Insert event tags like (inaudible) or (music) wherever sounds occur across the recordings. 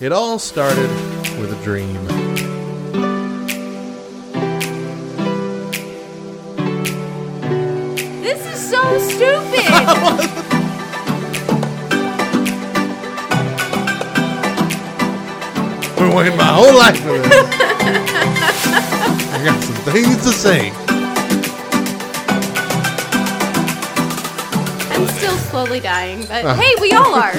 It all started with a dream. This is so stupid. (laughs) Been waiting my whole life for this. (laughs) I got some things to say. I'm still slowly dying, but uh-huh. hey, we all are.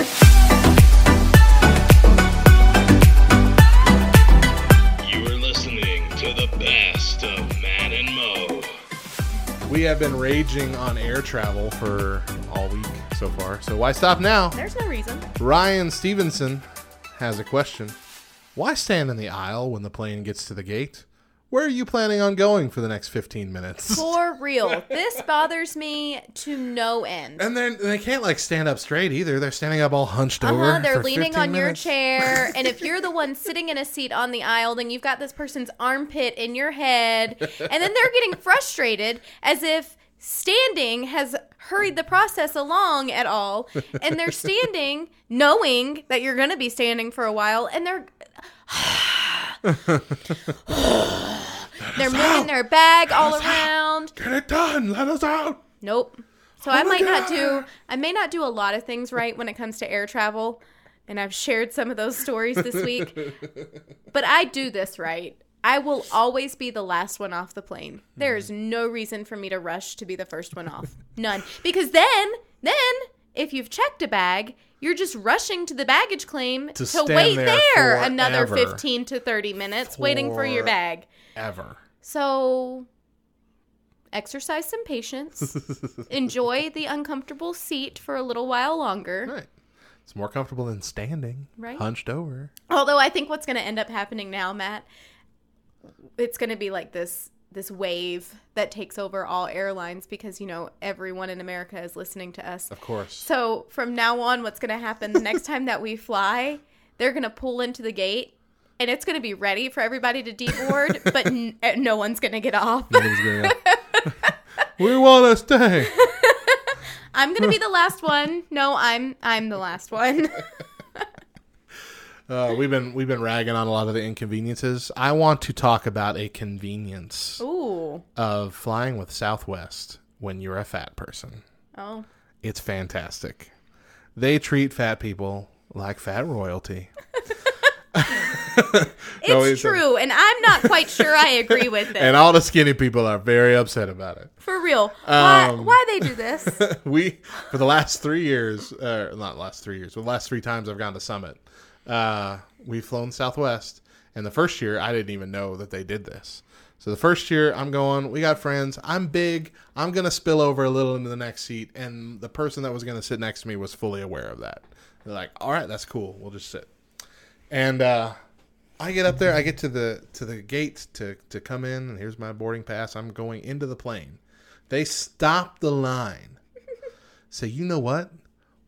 We have been raging on air travel for all week so far, so why stop now? There's no reason. Ryan Stevenson has a question. Why stand in the aisle when the plane gets to the gate? Where are you planning on going for the next 15 minutes? For real, this bothers me to no end. And then they can't like stand up straight either. They're standing up all hunched over. Uh-huh, they're for leaning 15 on your chair, and if you're the one sitting in a seat on the aisle, then you've got this person's armpit in your head, and then they're getting frustrated as if standing has hurried the process along at all, and they're standing knowing that you're going to be standing for a while, and they're they're moving their bag all around. Get it done. Let us out. Nope. So Oh I might not do I may not do a lot of things right when it comes to air travel, and I've shared some of those stories this week. (laughs) but I do this right. I will always be the last one off the plane. There is hmm. no reason for me to rush to be the first one off. None. Because then then if you've checked a bag, you're just rushing to the baggage claim to, stand wait there there, another 15 to 30 minutes waiting for your bag. Ever. So exercise some patience. (laughs) Enjoy the uncomfortable seat for a little while longer. Right. It's more comfortable than standing. Right. Hunched over. Although I think what's going to end up happening now, Matt, it's going to be like this this wave that takes over all airlines because you know everyone in America is listening to us. Of course. So from now on, what's going to happen the next (laughs) time that we fly? They're going to pull into the gate. And it's going to be ready for everybody to deboard, (laughs) but n- no one's going to get off. Gonna go, (laughs) we want to stay. (laughs) I'm gonna be the last one. No, I'm I'm the last one. Uh, we've been we've been ragging on a lot of the inconveniences. I want to talk about a convenience Ooh. of flying with Southwest when you're a fat person. Oh. It's fantastic. They treat fat people like fat royalty. It's (laughs) No, it's a- true, and I'm not quite sure I agree with (laughs) it. And all the skinny people are very upset about it. For real. Why Um, why they do this? (laughs) we for the last three years, uh, not last three years, but the last three times I've gone to Summit, uh, we've flown Southwest. And the first year, I didn't even know that they did this. So the first year, I'm going. We got friends. I'm big. I'm gonna spill over a little into the next seat, and the person that was gonna sit next to me was fully aware of that. They're like, "All right, that's cool. We'll just sit." And uh, I get up there. I get to the to the gate to to come in, and here's my boarding pass. I'm going into the plane. They stop the line. (laughs) Say, you know what?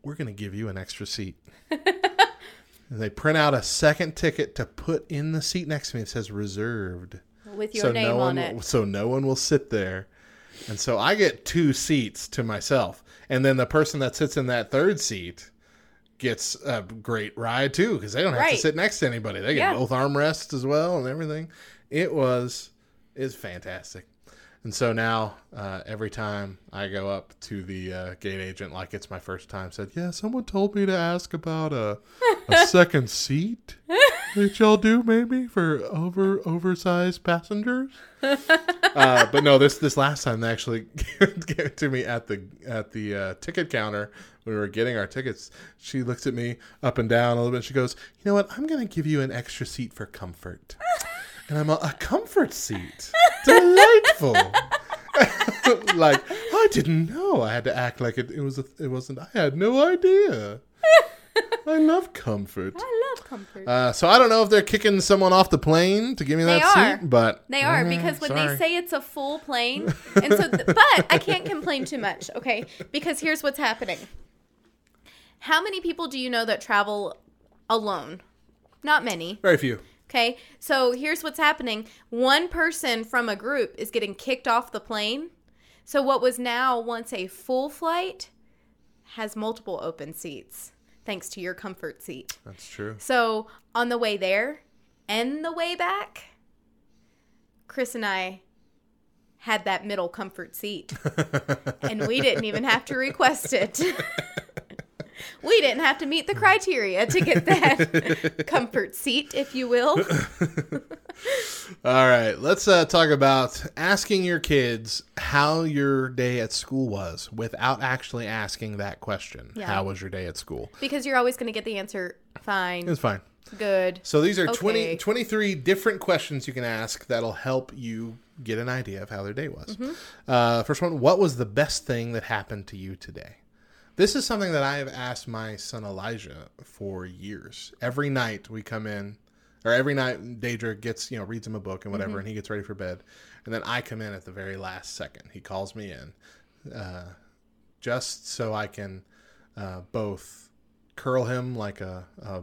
We're going to give you an extra seat. (laughs) and they print out a second ticket to put in the seat next to me. It says reserved. With your name no on it. So no one will sit there. And so I get two seats to myself. And then the person that sits in that third seat gets a great ride too because they don't have to sit next to anybody. They get Yeah. both armrests as well and everything. It was is fantastic. And so now, uh, every time I go up to the uh, gate agent, like it's my first time, said, "Yeah, someone told me to ask about a, a (laughs) second seat that y'all do maybe for over oversized passengers." (laughs) uh, but no, this this last time they actually (laughs) gave it to me at the at the uh, ticket counter when we were getting our tickets. She looks at me up and down a little bit. She goes, "You know what? I'm going to give you an extra seat for comfort." And I'm a, a comfort seat. Delightful. (laughs) like I didn't know. I had to act like it, it was. A, it wasn't. I had no idea. I love comfort. I love comfort. Uh, so I don't know if they're kicking someone off the plane to give me They that are. seat, but They are eh, because when sorry. they say it's a full plane, (laughs) and so, th- but I can't complain too much, okay? Because here's what's happening. How many people do you know that travel alone? Not many. very few. Okay, so here's what's happening. One person from a group is getting kicked off the plane. So what was now once a full flight has multiple open seats. thanks to your comfort seat. That's true. So on the way there and the way back, Chris and I had that middle comfort seat. (laughs) and we didn't even have to request it. (laughs) we didn't have to meet the criteria to get that (laughs) comfort seat, if you will. (laughs) All right, let's uh, talk about asking your kids how your day at school was without actually asking that question. Yeah. How was your day at school? Because you're always going to get the answer It fine, was fine. good. So these are 20, 23 different questions you can ask that'll help you get an idea of how their day was. Uh, first one, what was the best thing that happened to you today? This is something that I have asked my son Elijah for years. Every night we come in, or every night Daedra gets, you know, reads him a book and whatever, and he gets ready for bed. And then I come in at the very last second. He calls me in uh, just so I can uh, both curl him like a, a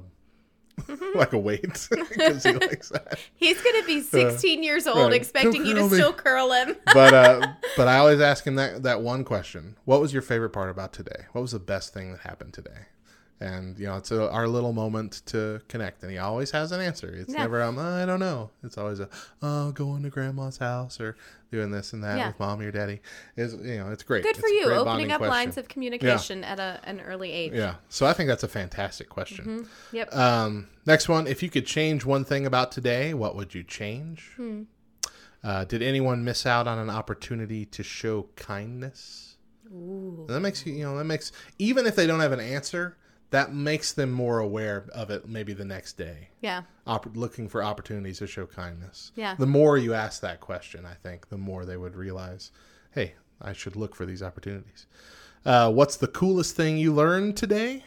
like a weight (laughs) because he likes that. He's going to be 16 years old, right. expecting you to me. still (laughs) curl him. But uh, (laughs) but I always ask him that that one question: What was your favorite part about today? What was the best thing that happened today? And you know, it's a, our little moment to connect, and he always has an answer. It's Yeah. never um, I don't know. It's always a oh, going to grandma's house or doing this and that Yeah. with mom or daddy. Is you know, it's great. Good It's for you, opening up question. lines of communication at a, an early age. Yeah, so I think that's a fantastic question. Yep. Um, next one. If you could change one thing about today, what would you change? Uh, did anyone miss out on an opportunity to show kindness? Ooh. That makes you, you know, that makes even if they don't have an answer, that makes them more aware of it. Maybe the next day, Yeah. Opp- looking for opportunities to show kindness. Yeah. The more you ask that question, I think, the more they would realize, hey, I should look for these opportunities. Uh, what's the coolest thing you learned today?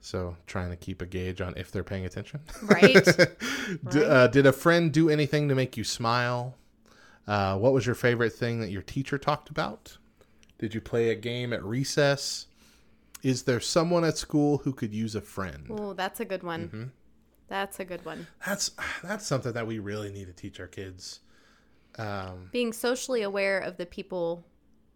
So trying to keep a gauge on if they're paying attention. Right? (laughs) D- uh, did a friend do anything to make you smile? Uh, what was your favorite thing that your teacher talked about? Did you play a game at recess? Is there someone at school who could use a friend? Oh, that's a good one. Mm-hmm. That's a good one. That's that's something that we really need to teach our kids. Um, Being socially aware of the people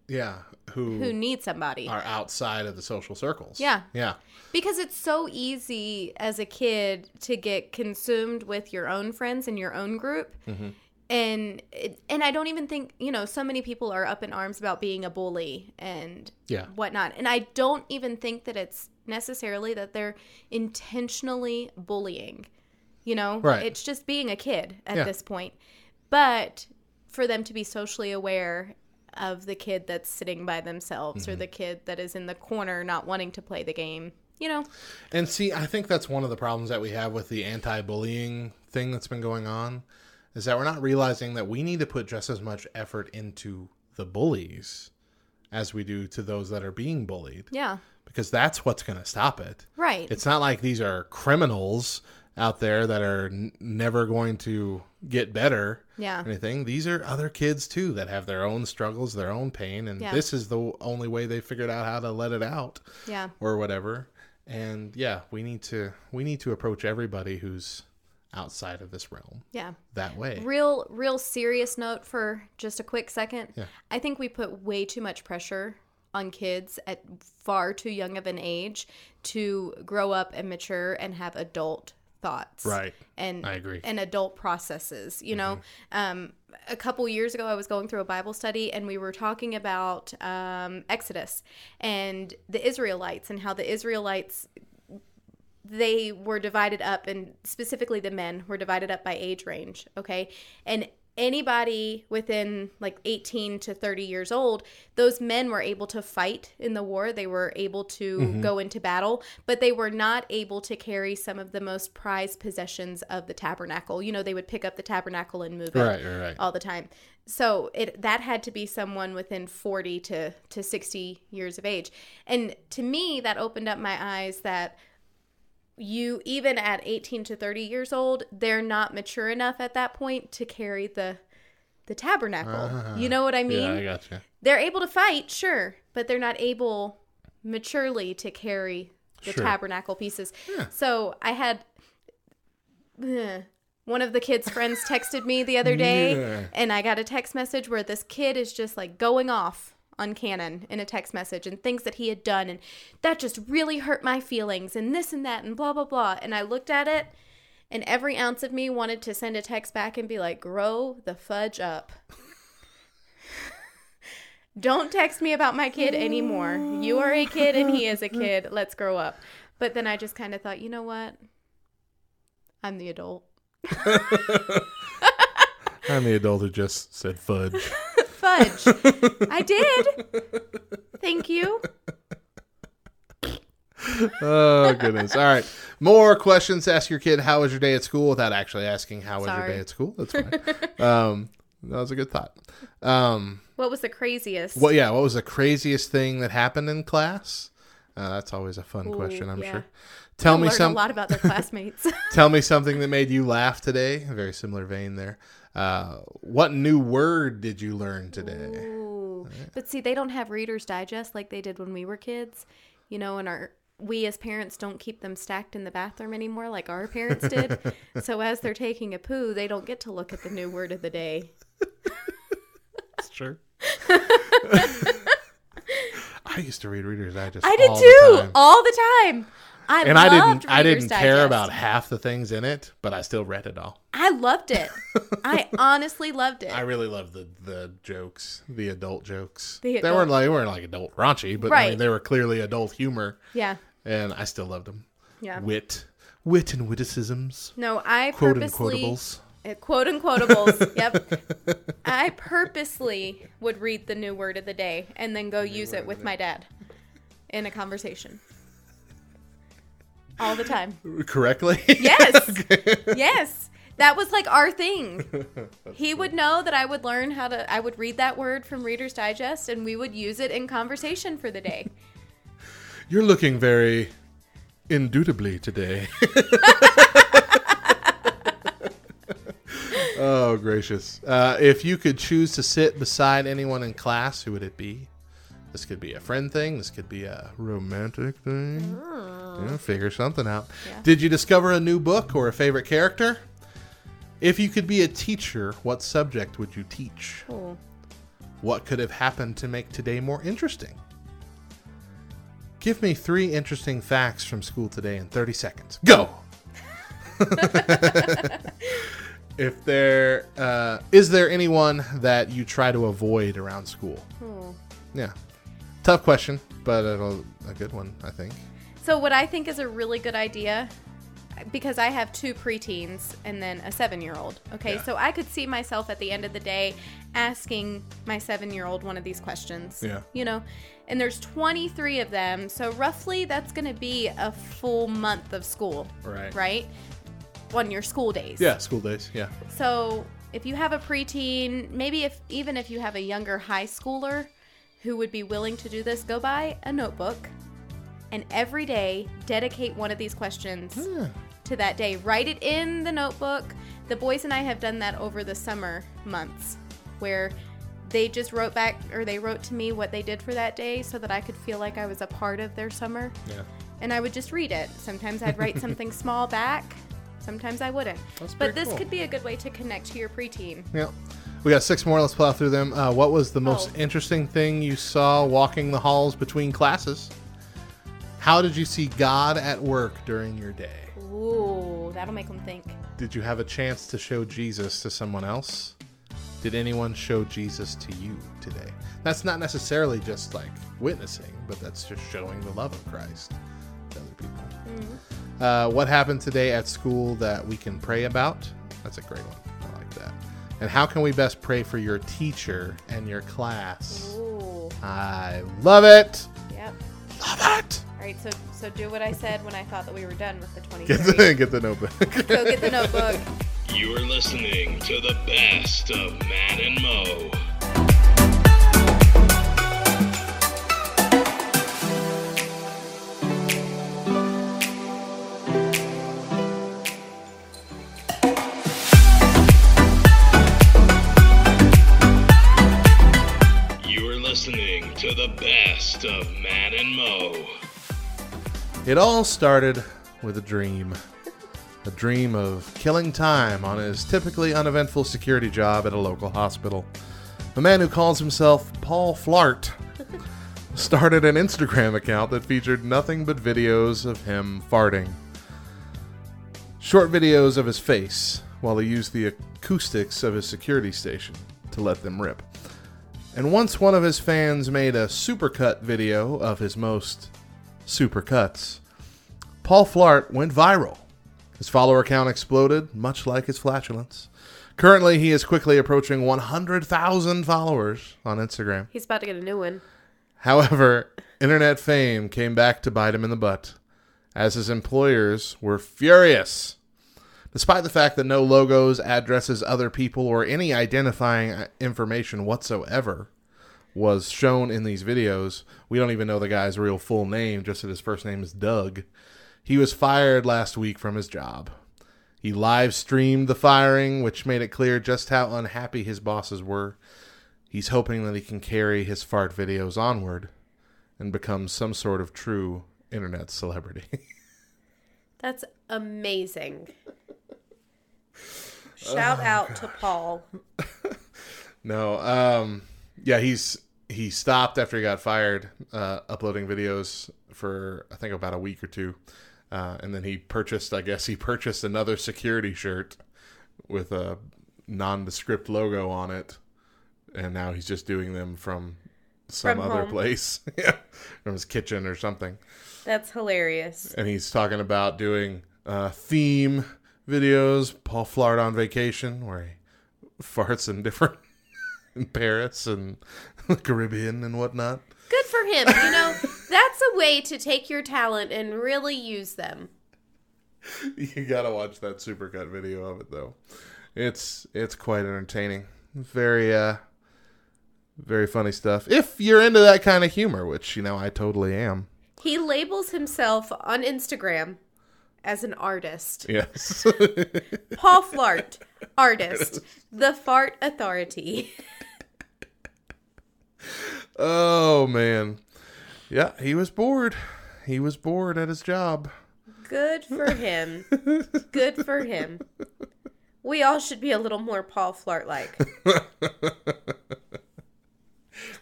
yeah, who, who need somebody. are outside of the social circles. Yeah. yeah, Because it's so easy as a kid to get consumed with your own friends and your own group. Mm-hmm. And and I don't even think, you know, so many people are up in arms about being a bully and Yeah. whatnot. And I don't even think that it's necessarily that they're intentionally bullying. You know, Right. it's just being a kid at Yeah. this point. But for them to be socially aware of the kid that's sitting by themselves Mm-hmm. or the kid that is in the corner not wanting to play the game, you know, And see, I think that's one of the problems that we have with the anti-bullying thing that's been going on is that we're not realizing that we need to put just as much effort into the bullies as we do to those that are being bullied yeah, because that's what's going to stop it. right. It's not like these are criminals out there that are n- never going to get better Yeah. or anything. These are other kids too that have their own struggles, their own pain, and Yeah. this is the only way they figured out how to let it out yeah. or whatever. And yeah, we need to we need to approach everybody who's outside of this realm Yeah. that way. Real, real serious note for just a quick second. Yeah. I think we put way too much pressure on kids at far too young of an age to grow up and mature and have adult thoughts. Right. And I agree. Mm-hmm. And adult processes. You know, um, a couple years ago, I was going through a Bible study and we were talking about um, Exodus and the Israelites and how the Israelites they were divided up and specifically the men were divided up by age range okay and anybody within like 18 to 30 years old those men were able to fight in the war they were able to mm-hmm. go into battle but they were not able to carry some of the most prized possessions of the tabernacle you know they would pick up the tabernacle and move it Right, right, right. all the time. So it that had to be someone within 40 to to 60 years of age. And to me that opened up my eyes that you even at 18 to 30 years old, they're not mature enough at that point to carry the the tabernacle. you know what I mean? Ah. yeah, I gotcha. They're able to fight, sure, but they're not able maturely to carry the Sure. tabernacle pieces. Yeah. So I had (sighs) one of the kids' friends texted me the other (laughs) day, Yeah. and I got a text message where this kid is just like going off on Canon in a text message and things that he had done and that just really hurt my feelings and this and that and blah blah blah and I looked at it and every ounce of me wanted to send a text back and be like grow the fudge up. (laughs) Don't text me about my kid anymore. You are a kid and he is a kid. Let's grow up. But then I just kind of thought, you know what? I'm the adult. (laughs) I'm the adult who just said fudge. Fudge. I did. Thank you. oh goodness! All right, more questions. Ask your kid how was your day at school without actually asking how was your day at school. That's fine. um, that was a good thought. Um, What was the craziest? what? Yeah, what was the craziest thing that happened in class? Uh, that's always a fun Ooh, question. I'm yeah. sure. Tell me some. a lot about their (laughs) classmates. (laughs) Tell me something that made you laugh today. A very similar vein there. Uh, what new word did you learn today? Ooh. But see, they don't have Reader's Digest like they did when we were kids. You know, and our we as parents don't keep them stacked in the bathroom anymore like our parents did. (laughs) so as they're taking a poo, they don't get to look at the new word of the day. That's true. I used to read Reader's Digest. I did all the too, time. all the time. I and I didn't. I didn't care Digest. about half the things in it, but I still read it all. I loved it. (laughs) I honestly loved it. I really loved the the jokes, the adult jokes. The they weren't like they weren't like adult raunchy, but I mean, they were clearly adult humor, yeah, and I still loved them. yeah. Wit, wit, and witticisms, No, I quote and quotables. Uh, quote and quotables. (laughs) yep. I purposely would read the new word of the day and then go use it with my dad in a conversation. All the time. Correctly. Yes. (laughs) Yes. That was like our thing. (laughs) He would know that I would learn how to I would read that word from Reader's Digest and we would use it in conversation for the day. (laughs) You're looking very indubitably today. oh, gracious. Uh, if you could choose to sit beside anyone in class, who would it be? This could be a friend thing. This could be a romantic thing. Yeah, figure something out. Yeah. Did you discover a new book or a favorite character? If you could be a teacher, what subject would you teach? Oh. What could have happened to make today more interesting? Give me three interesting facts from school today in 30 seconds. Go! (laughs) if there uh, is there anyone that you try to avoid around school? Oh. Yeah, tough question, but a, a good one, I think. So what I think is a really good idea because I have two preteens and then a 7-year-old. Okay? Yeah. So I could see myself at the end of the day asking my 7-year-old one of these questions. Yeah. You know, and there's 23 of them, so roughly that's going to be a full month of school, Right. right? On your school days. Yeah, school days. Yeah. So if you have a preteen, maybe if even if you have a younger high schooler who would be willing to do this, go buy a notebook and every day dedicate one of these questions Yeah. to that day. Write it in the notebook. The boys and I have done that over the summer months where they just wrote back or they wrote to me what they did for that day so that I could feel like I was a part of their summer Yeah. and I would just read it. Sometimes I'd write (laughs) something small back, sometimes I wouldn't. That's but this cool. could be a good way to connect to your preteen. Yeah. We got six more. Let's plow through them. Uh, what was the most Oh. interesting thing you saw walking the halls between classes? How did you see God at work during your day? Ooh, that'll make them think. Did you have a chance to show Jesus to someone else? Did anyone show Jesus to you today? That's not necessarily just like witnessing, but that's just showing the love of Christ to other people. Uh, what happened today at school that we can pray about? That's a great one. I like that. And how can we best pray for your teacher and your class? Ooh, I love it. yep. Love it. All right, so so do what I said when I thought that we were done with the twenty. Get 23. the, get the notebook. Go get the notebook. (laughs) You are listening to the best of Matt and Mo. To the best of Matt and Mo. It all started with a dream. A dream of killing time on his typically uneventful security job at a local hospital. A man who calls himself Paul Flart (laughs) started an Instagram account that featured nothing but videos of him farting. Short videos of his face while he used the acoustics of his security station to let them rip. And once one of his fans made a supercut video of his most supercuts, Paul Flart went viral. His follower count exploded, much like his flatulence. Currently, he is quickly approaching 100,000 followers on Instagram. He's about to get a new one. However, internet fame came back to bite him in the butt, as his employers were furious. Despite the fact that no logos, addresses, other people, or any identifying information whatsoever was shown in these videos, we don't even know the guy's real full name, just that his first name is Doug. He was fired last week from his job. He live streamed the firing, which made it clear just how unhappy his bosses were. He's hoping that he can carry his fart videos onward and become some sort of true internet celebrity. (laughs) That's amazing. Shout out to Paul. (laughs) no, um, yeah, he's he stopped after he got fired, uh, uploading videos for I think about a week or two, uh, and then he purchased. I guess he purchased another security shirt with a nondescript logo on it, and now he's just doing them from some From other home. place, (laughs) yeah, from his kitchen or something. That's hilarious. and he's talking about doing uh, theme videos. Paul Flart on vacation, where he farts in different (laughs) in Paris and the Caribbean and whatnot. Good for him. You know, that's a way to take your talent and really use them. You gotta watch that supercut video of it though. It's it's quite entertaining. Very uh very funny stuff. If you're into that kind of humor, which you know I totally am. He labels himself on Instagram as an artist. Yes. (laughs) Paul Flart, artist, the fart authority. (laughs) oh man. Yeah, he was bored. He was bored at his job. Good for him. Good for him. We all should be a little more Paul Flart like. (laughs)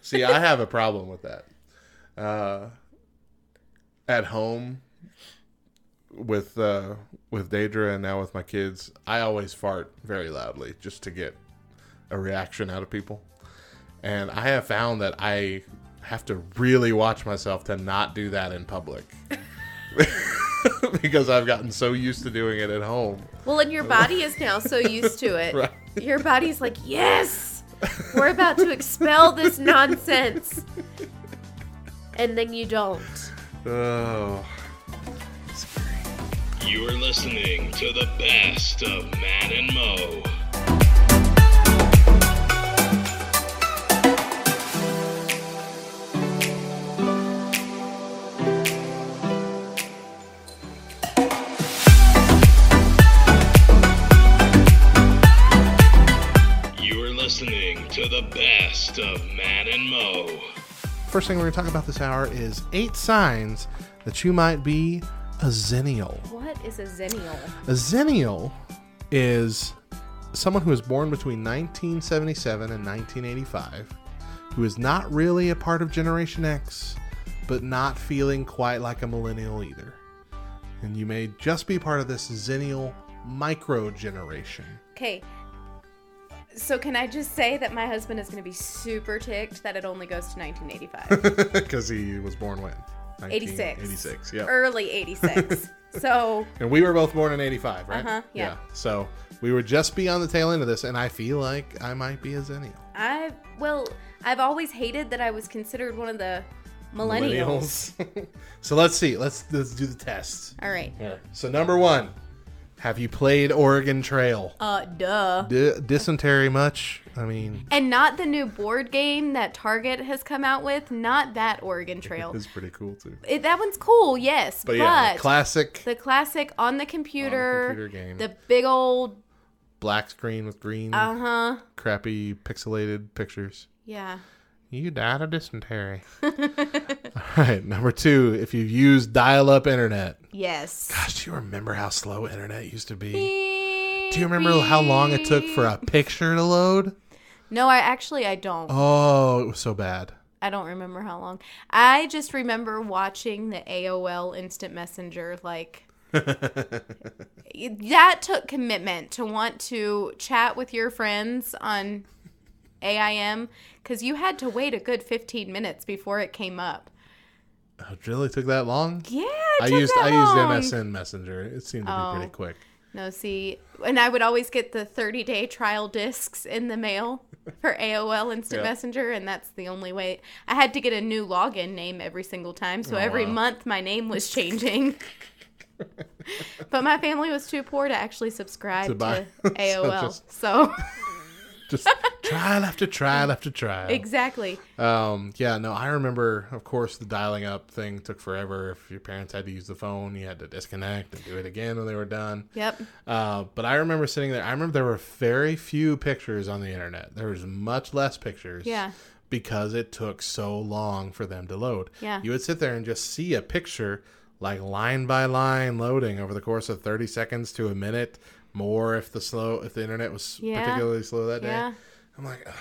See, I have a problem with that. Uh, at home with uh, with Daedra and now with my kids, I always fart very loudly just to get a reaction out of people. And I have found that I have to really watch myself to not do that in public. (laughs) because I've gotten so used to doing it at home. Well, and your body is now so used to it. (laughs) Right. Your body's like, yes, we're about to expel this nonsense. And then you don't. Oh. You are listening to the best of Matt and Mo. You are listening to the best of and Mo. First thing we're going to talk about this hour is eight signs that you might be a xennial. What is a xennial? A xennial is someone who was born between 1977 and 1985, who is not really a part of Generation X, but not feeling quite like a millennial either. And you may just be part of this xennial micro generation. Okay. So can I just say that my husband is going to be super ticked that it only goes to 1985, Because (laughs) he was born when? 86, 86, yeah. early 86. (laughs) so And we were both born in 85, right? Uh-huh, yeah. So we would just be on the tail end of this, and I feel like I might be a xennial. I well, I've always hated that I was considered one of the millennials. Millennials. (laughs) so let's see. Let's let's do the test. All right. So number one, have you played Oregon Trail? Uh, duh. D- dysentery much? I mean, And not the new board game that Target has come out with. Not that Oregon (laughs) Trail. it's pretty cool too. It, that one's cool, yes. But But, yeah, the classic the classic on the computer, computer game. the big old, black screen with green, uh huh, crappy pixelated pictures. yeah. You died of dysentery. (laughs) All right, number two, if you've used dial-up internet. Yes. Gosh, do you remember how slow internet used to be? Do you remember how long it took for a picture to load? No, I actually I don't. Oh, it was so bad. I don't remember how long. I just remember watching the AOL Instant Messenger. Like (laughs) that took commitment to want to chat with your friends on AIM because you had to wait a good 15 minutes before it came up. Oh, it really took that long? Yeah, it I took used I long. used MSN Messenger. It seemed to be Oh. pretty quick. No, see, and I would always get the 30 day trial discs in the mail for AOL Instant. Messenger, and that's the only way. I had to get a new login name every single time, so Oh, every wow. month my name was changing. (laughs) but my family was too poor to actually subscribe To to. (laughs) So AOL. just- so, Just trial after trial after trial. exactly. Um, yeah, no, I remember, of course, the dialing up thing took forever. If your parents had to use the phone, you had to disconnect and do it again when they were done. Yep. Uh, but I remember sitting there. I remember there were very few pictures on the internet. There was much less pictures. Yeah. Because it took so long for them to load. Yeah. You would sit there and just see a picture, like line by line, loading over the course of thirty seconds to a minute. More if the slow, if the internet was Yeah. particularly slow that day. Yeah. I'm like, Ugh.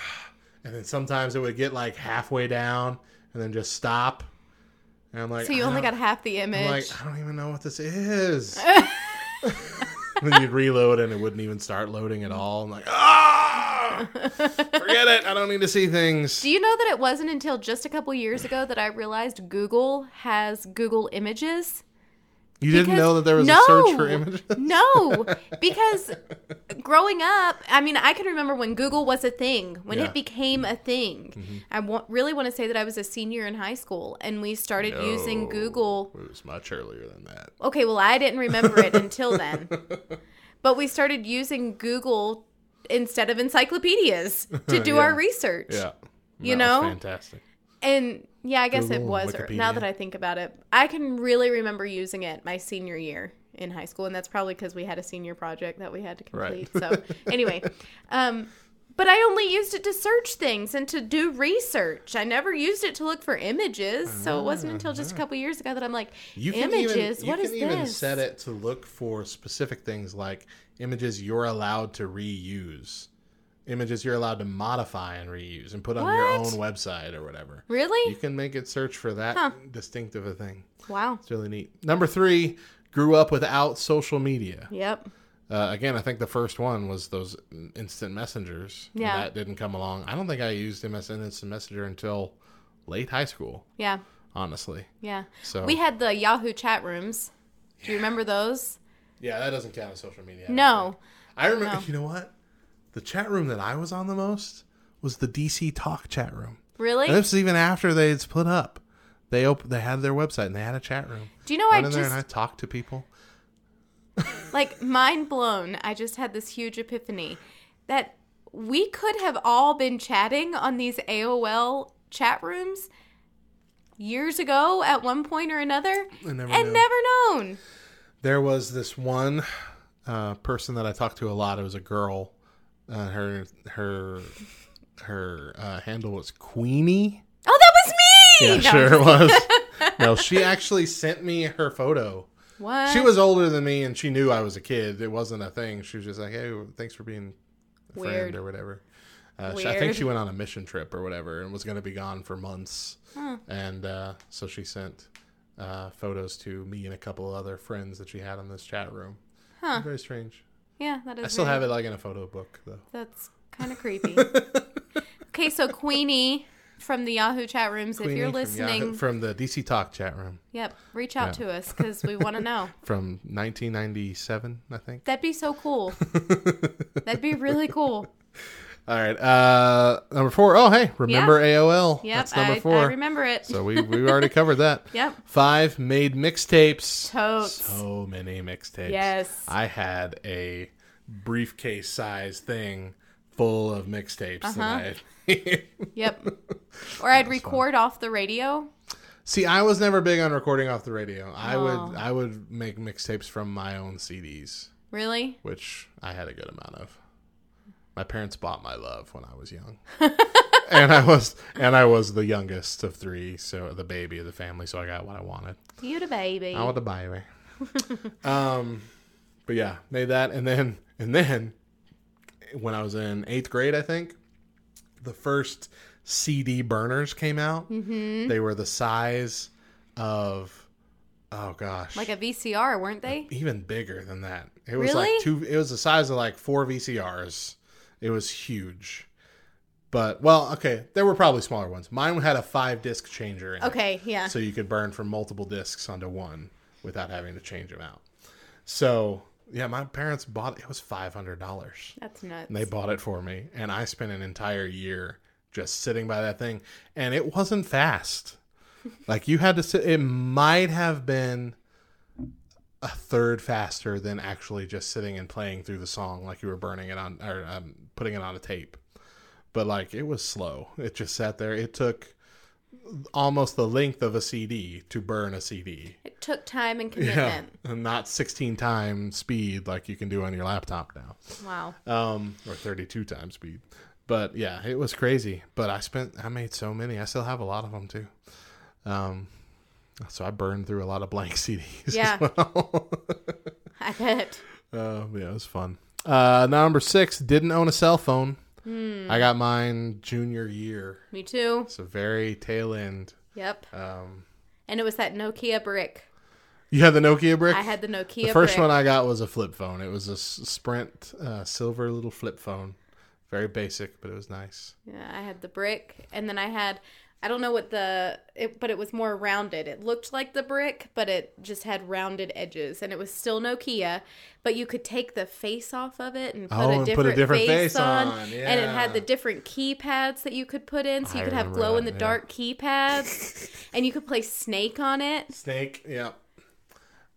and then sometimes it would get like halfway down and then just stop. And I'm like, So you only got half the image. I'm like, I don't even know what this is. (laughs) then you'd reload and it wouldn't even start loading at all. I'm like, ah, forget it. I don't need to see things. Do you know that it wasn't until just a couple years ago that I realized Google has Google Images? You didn't know that there was no, a search for images? No, because growing up, I mean, I can remember when Google was a thing, when Yeah. Mm-hmm. it became a thing. I wa- really want to say that I was a senior in high school and we started using Google. It was much earlier than that. Okay, well, I didn't remember it until then. (laughs) But we started using Google instead of encyclopedias to (laughs) do Yeah. our research. Yeah. You That was know? fantastic. And yeah, I guess it was. Or, now that I think about it, I can really remember using it my senior year in high school, and that's probably because we had a senior project that we had to Right. complete. So (laughs) anyway, um, but I only used it to search things and to do research. I never used it to look for images. So it wasn't until just a couple years ago that I'm like. You images. even, what you is can even this? set it to look for specific things like images you're allowed to reuse, images you're allowed to modify and reuse and put on your own website or whatever. Really? You can make it search for that Huh. distinctive a thing. Wow. It's really neat. Number three, grew up without social media. Yep. Uh, again, I think the first one was those instant messengers. Yeah. That didn't come along. I don't think I used MSN Instant Messenger until late high school, Yeah. honestly. Yeah. So We had the Yahoo chat rooms. Do you remember those? yeah, that doesn't count as social media. I No. I remember. No. You know what? The chat room that I was on the most was the DC Talk chat room. Really? And this was even after they had split up. They op- they had their website and they had a chat room. Do you know I I went in there just and I talked to people. (laughs) like mind blown. I just had this huge epiphany that we could have all been chatting on these AOL chat rooms years ago at one point or another never and knew. never known. There was this one uh, person that I talked to a lot. It was a girl. Uh, her her her uh, handle was Queenie. Oh, that was me. Yeah, No, sure it was. (laughs) no, she actually sent me her photo. What? She was older than me, and she knew I was a kid. It wasn't a thing. She was just like, "Hey, thanks for being a Weird. friend or whatever." Uh, she- I think she went on a mission trip or whatever, and was going to be gone for months. And uh, so she sent uh, photos to me and a couple of other friends that she had in this chat room. Huh. Very strange. Yeah, that is. I still very- have it like in a photo book though. That's kind of (laughs) creepy. okay, so (laughs) Queenie from the Yahoo chat rooms, if you're from listening, Yahoo- from the DC Talk chat room yep, reach out Yeah. to us because we want to (laughs) know. from 1997, I think. That'd be so cool. That'd be really cool. All right, uh, number four. Oh, hey, remember AOL? Yep, That's number I, four. I remember it. So we we (laughs) already covered that. Yep. Five made mixtapes. Totes. So many mixtapes. Yes. I had a briefcase size thing full of mixtapes Uh-huh. (laughs) Yep. (laughs) Or I'd record off the radio. See, I was never big on recording off the radio. I Oh. would I would make mixtapes from my own CDs, Really? which I had a good amount of. My parents bought my love when I was young. (laughs) and I was and I was the youngest of three, so the baby of the family, so I got what I wanted. You the baby. I want the baby. (laughs) um, but yeah, made that, and then and then when I was in eighth grade, I think the first CD burners came out. Mm-hmm. They were the size of, oh gosh, Like a VCR, weren't they? even bigger than that. It was Really? like two. It was the size of like four VCRs. It was huge. But well, okay, there were probably smaller ones. Mine had a five disc changer. In it. Okay, yeah. so you could burn from multiple discs onto one without having to change them out. So yeah, my parents bought it. it was five hundred dollars. That's nuts. And they bought it for me, and I spent an entire year just sitting by that thing, and it wasn't fast. (laughs) like you had to sit. It might have been a third faster than actually just sitting and playing through the song, like you were burning it on or um, putting it on a tape. But like it was slow. It just sat there. It took almost the length of a CD to burn a CD. it took time and (laughs) Yeah, commitment. and not 16 times speed like you can do on your laptop now Wow. um, or 32 times speed. But yeah, it was crazy. But I spent, I made so many. I still have a lot of them too. Um, so I burned through a lot of blank (laughs) CDs. Yeah. As well. I bet. uh, yeah, it was fun. Uh, number six, didn't own a cell phone. I got mine junior year. Me too. It's a very tail end. Yep. Um, And it was that Nokia brick. you had the Nokia brick. I had the Nokia the first brick. one I got was a flip phone. It was a Sprint uh, silver little flip phone. Very basic, but it was nice. Yeah, I had the brick, and then I had I don't know what the it, but it was more rounded. It looked like the brick, but it just had rounded edges, and it was still Nokia. But you could take the face off of it and put, Oh, a, and different put a different face, face on, on, and it had the different keypads that you could put in, so you I could have glow in the that, yeah. dark keypads, (laughs) and you could play Snake on it. Snake, yeah.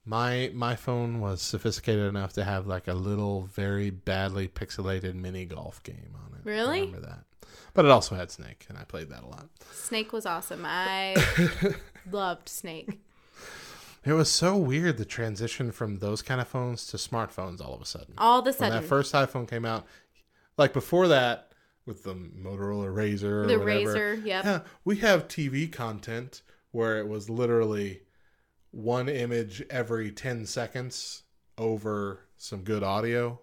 My my phone was sophisticated enough to have like a little very badly pixelated mini golf game on it. I Really? remember that. But it also had Snake, and I played that a lot. Snake was awesome. I (laughs) loved Snake. It was so weird the transition from those kind of phones to smartphones all of a sudden. All of a when sudden, that first iPhone came out, like before that, with the Motorola RAZR, or the RAZR. Yep. Yeah, we have TV content where it was literally one image every 10 seconds over some good audio.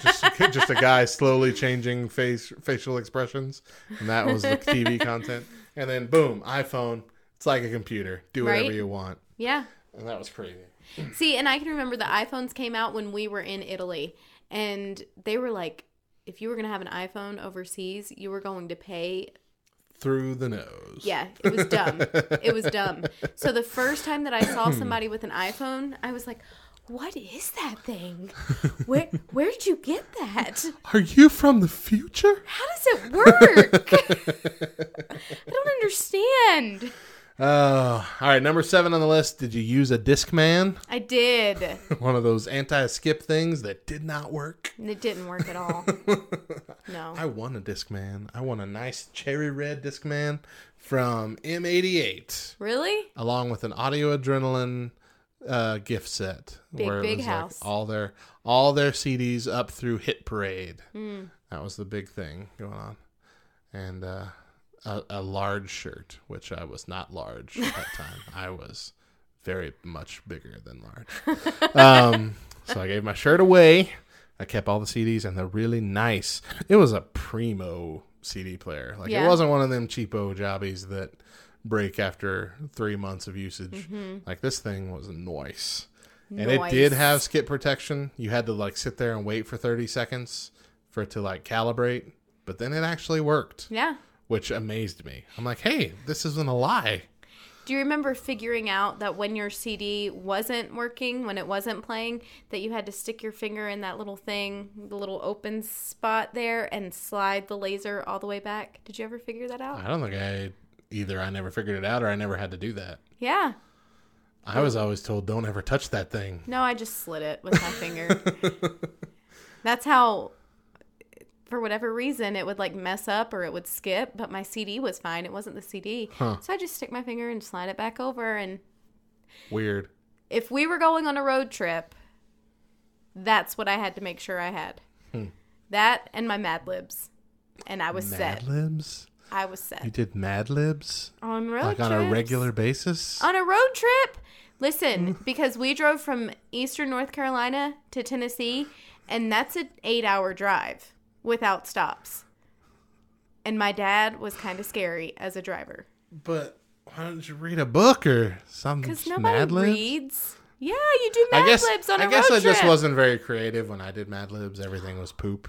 Just, just a guy slowly changing face facial expressions, and that was the TV (laughs) content. And then boom, iPhone. It's like a computer. Do whatever Right? you want, Yeah. and that was crazy. (clears throat) See, and I can remember the iPhones came out when we were in Italy, and they were like, if you were going to have an iPhone overseas, you were going to pay. Through the nose. Yeah, it was dumb. it was dumb. So the first time that I saw (clears throat) somebody with an iPhone, I was like, "What is that thing? (laughs) Where where did you get that? Are you from the future? How does it work? (laughs) I don't understand." Oh, all right. Number seven on the list. Did you use a Discman? I did. (laughs) One of those anti-skip things that did not work. It didn't work at all. No. I won a Discman. I won a nice cherry red Discman from M88, Really? along with an Audio Adrenaline uh, gift set. Big, where it big was house. Like all their all their CDs up through Hit Parade. Hmm. That was the big thing going on, and uh, a, a large shirt, which I was not large at that (laughs) time. I was very much bigger than large. (laughs) Um, so I gave my shirt away. I kept all the CDs and they're really nice. It was a primo CD player. Like Yeah. it wasn't one of them cheapo jobbies that break after three months of usage. Mm-hmm. Like this thing was nice. And it did have skip protection. You had to like sit there and wait for 30 seconds for it to like calibrate, but then it actually worked, Yeah. which amazed me. I'm like, hey, this isn't a lie. Do you remember figuring out that when your CD wasn't working, when it wasn't playing, that you had to stick your finger in that little thing, the little open spot there, and slide the laser all the way back? Did you ever figure that out? I don't think I either I never figured it out or I never had to do that. Yeah. I was always told don't ever touch that thing. No, I just slid it with my finger. (laughs) That's how, for whatever reason, it would like mess up or it would skip, but my CD was fine. It wasn't the CD. Huh. So I just stick my finger and slide it back over. And Weird. if we were going on a road trip, that's what I had to make sure I had. Hmm. That and my Mad Libs. And I was set. Mad Libs? I was set. You did Mad Libs? On road like on a regular basis? on a road trip. Listen, because we drove from eastern North Carolina to Tennessee, and that's an eight hour drive without stops. and my dad was kind of scary as a driver But why don't you read a book or something? because nobody Mad Libs? reads. Yeah, you do Mad I guess Libs on a I guess road I guess I just wasn't very creative when I did Mad Libs. Everything was poop.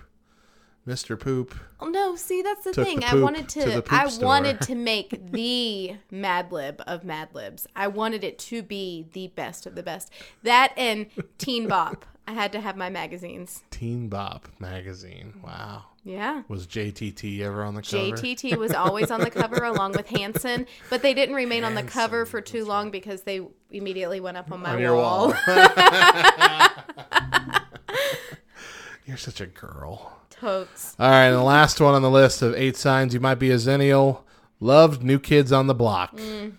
Mr. Poop. Oh, no, see that's the thing. the I wanted to, to I store. wanted to (laughs) make the Mad Lib of Mad Libs. I wanted it to be the best of the best. That and Teen (laughs) Bop. I had to have my magazines. Teen Bop magazine. Wow. Yeah. Was JTT ever on the cover? JTT was (laughs) always on the cover along with Hanson, but they didn't remain on the cover for too long because they immediately went up on my on your wall. You're such a girl. Totes. All right, and the last one on the list of eight signs you might be a xennial. Loved New Kids on the Block. Mm.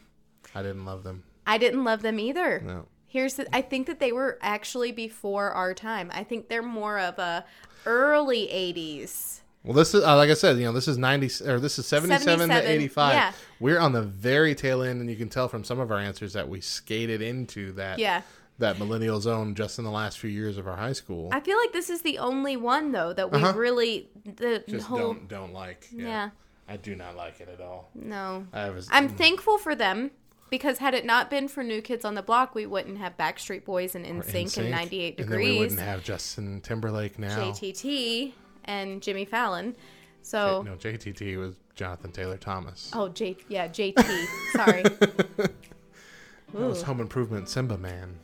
I didn't love them. I didn't love them either. No. Here's the, I think that they were actually before our time. I think they're more of a early 80s. Well, this is uh, like I said, you know, this is ninety or this is seventy-seven 77, to eighty-five. yeah. We're on the very tail end, and you can tell from some of our answers that we skated into that Yeah. That millennial zone just in the last few years of our high school. I feel like this is the only one though that we Uh-huh. really the just whole don't don't like. Yeah. Yeah. I do not like it at all. no. I was. I'm thankful for them because had it not been for New Kids on the Block, we wouldn't have Backstreet Boys and NSYNC and 98 And then we wouldn't have Justin Timberlake now. JTT, and Jimmy Fallon. So No, JTT was Jonathan Taylor Thomas. oh J yeah JT sorry (laughs) That was Home Improvement Simba Man,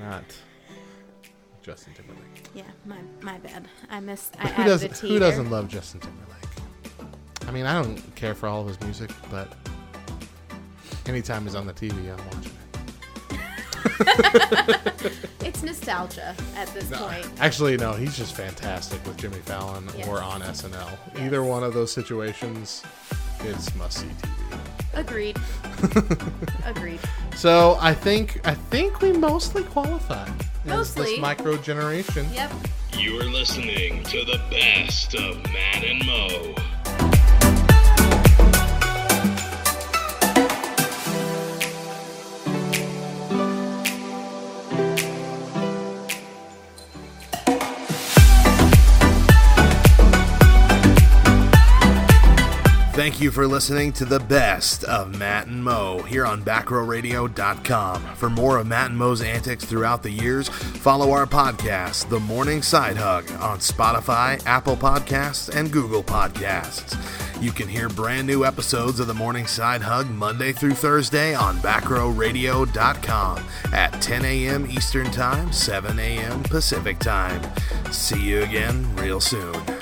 not Justin Timberlake. yeah my my bad I missed I Who doesn't? T Who doesn't love Justin Timberlake? I mean, I don't care for all of his music, but anytime he's on the TV, I'm watching it. (laughs) It's nostalgia at this No, point. actually, no, he's just fantastic with Jimmy Fallon Yes. or on SNL. Either one of those situations, it's must see TV. Agreed. (laughs) Agreed. So I think I think we mostly qualify. Mostly. this micro generation. Yep. You are listening to the best of Matt and Mo. Thank you for listening to the best of Matt and Mo here on BackRowRadio.com. For more of Matt and Mo's antics throughout the years, follow our podcast, The Morning Side Hug, on Spotify, Apple Podcasts, and Google Podcasts. You can hear brand new episodes of The Morning Side Hug Monday through Thursday on BackRowRadio.com at 10 a.m. Eastern Time, 7 a.m. Pacific Time. See you again real soon.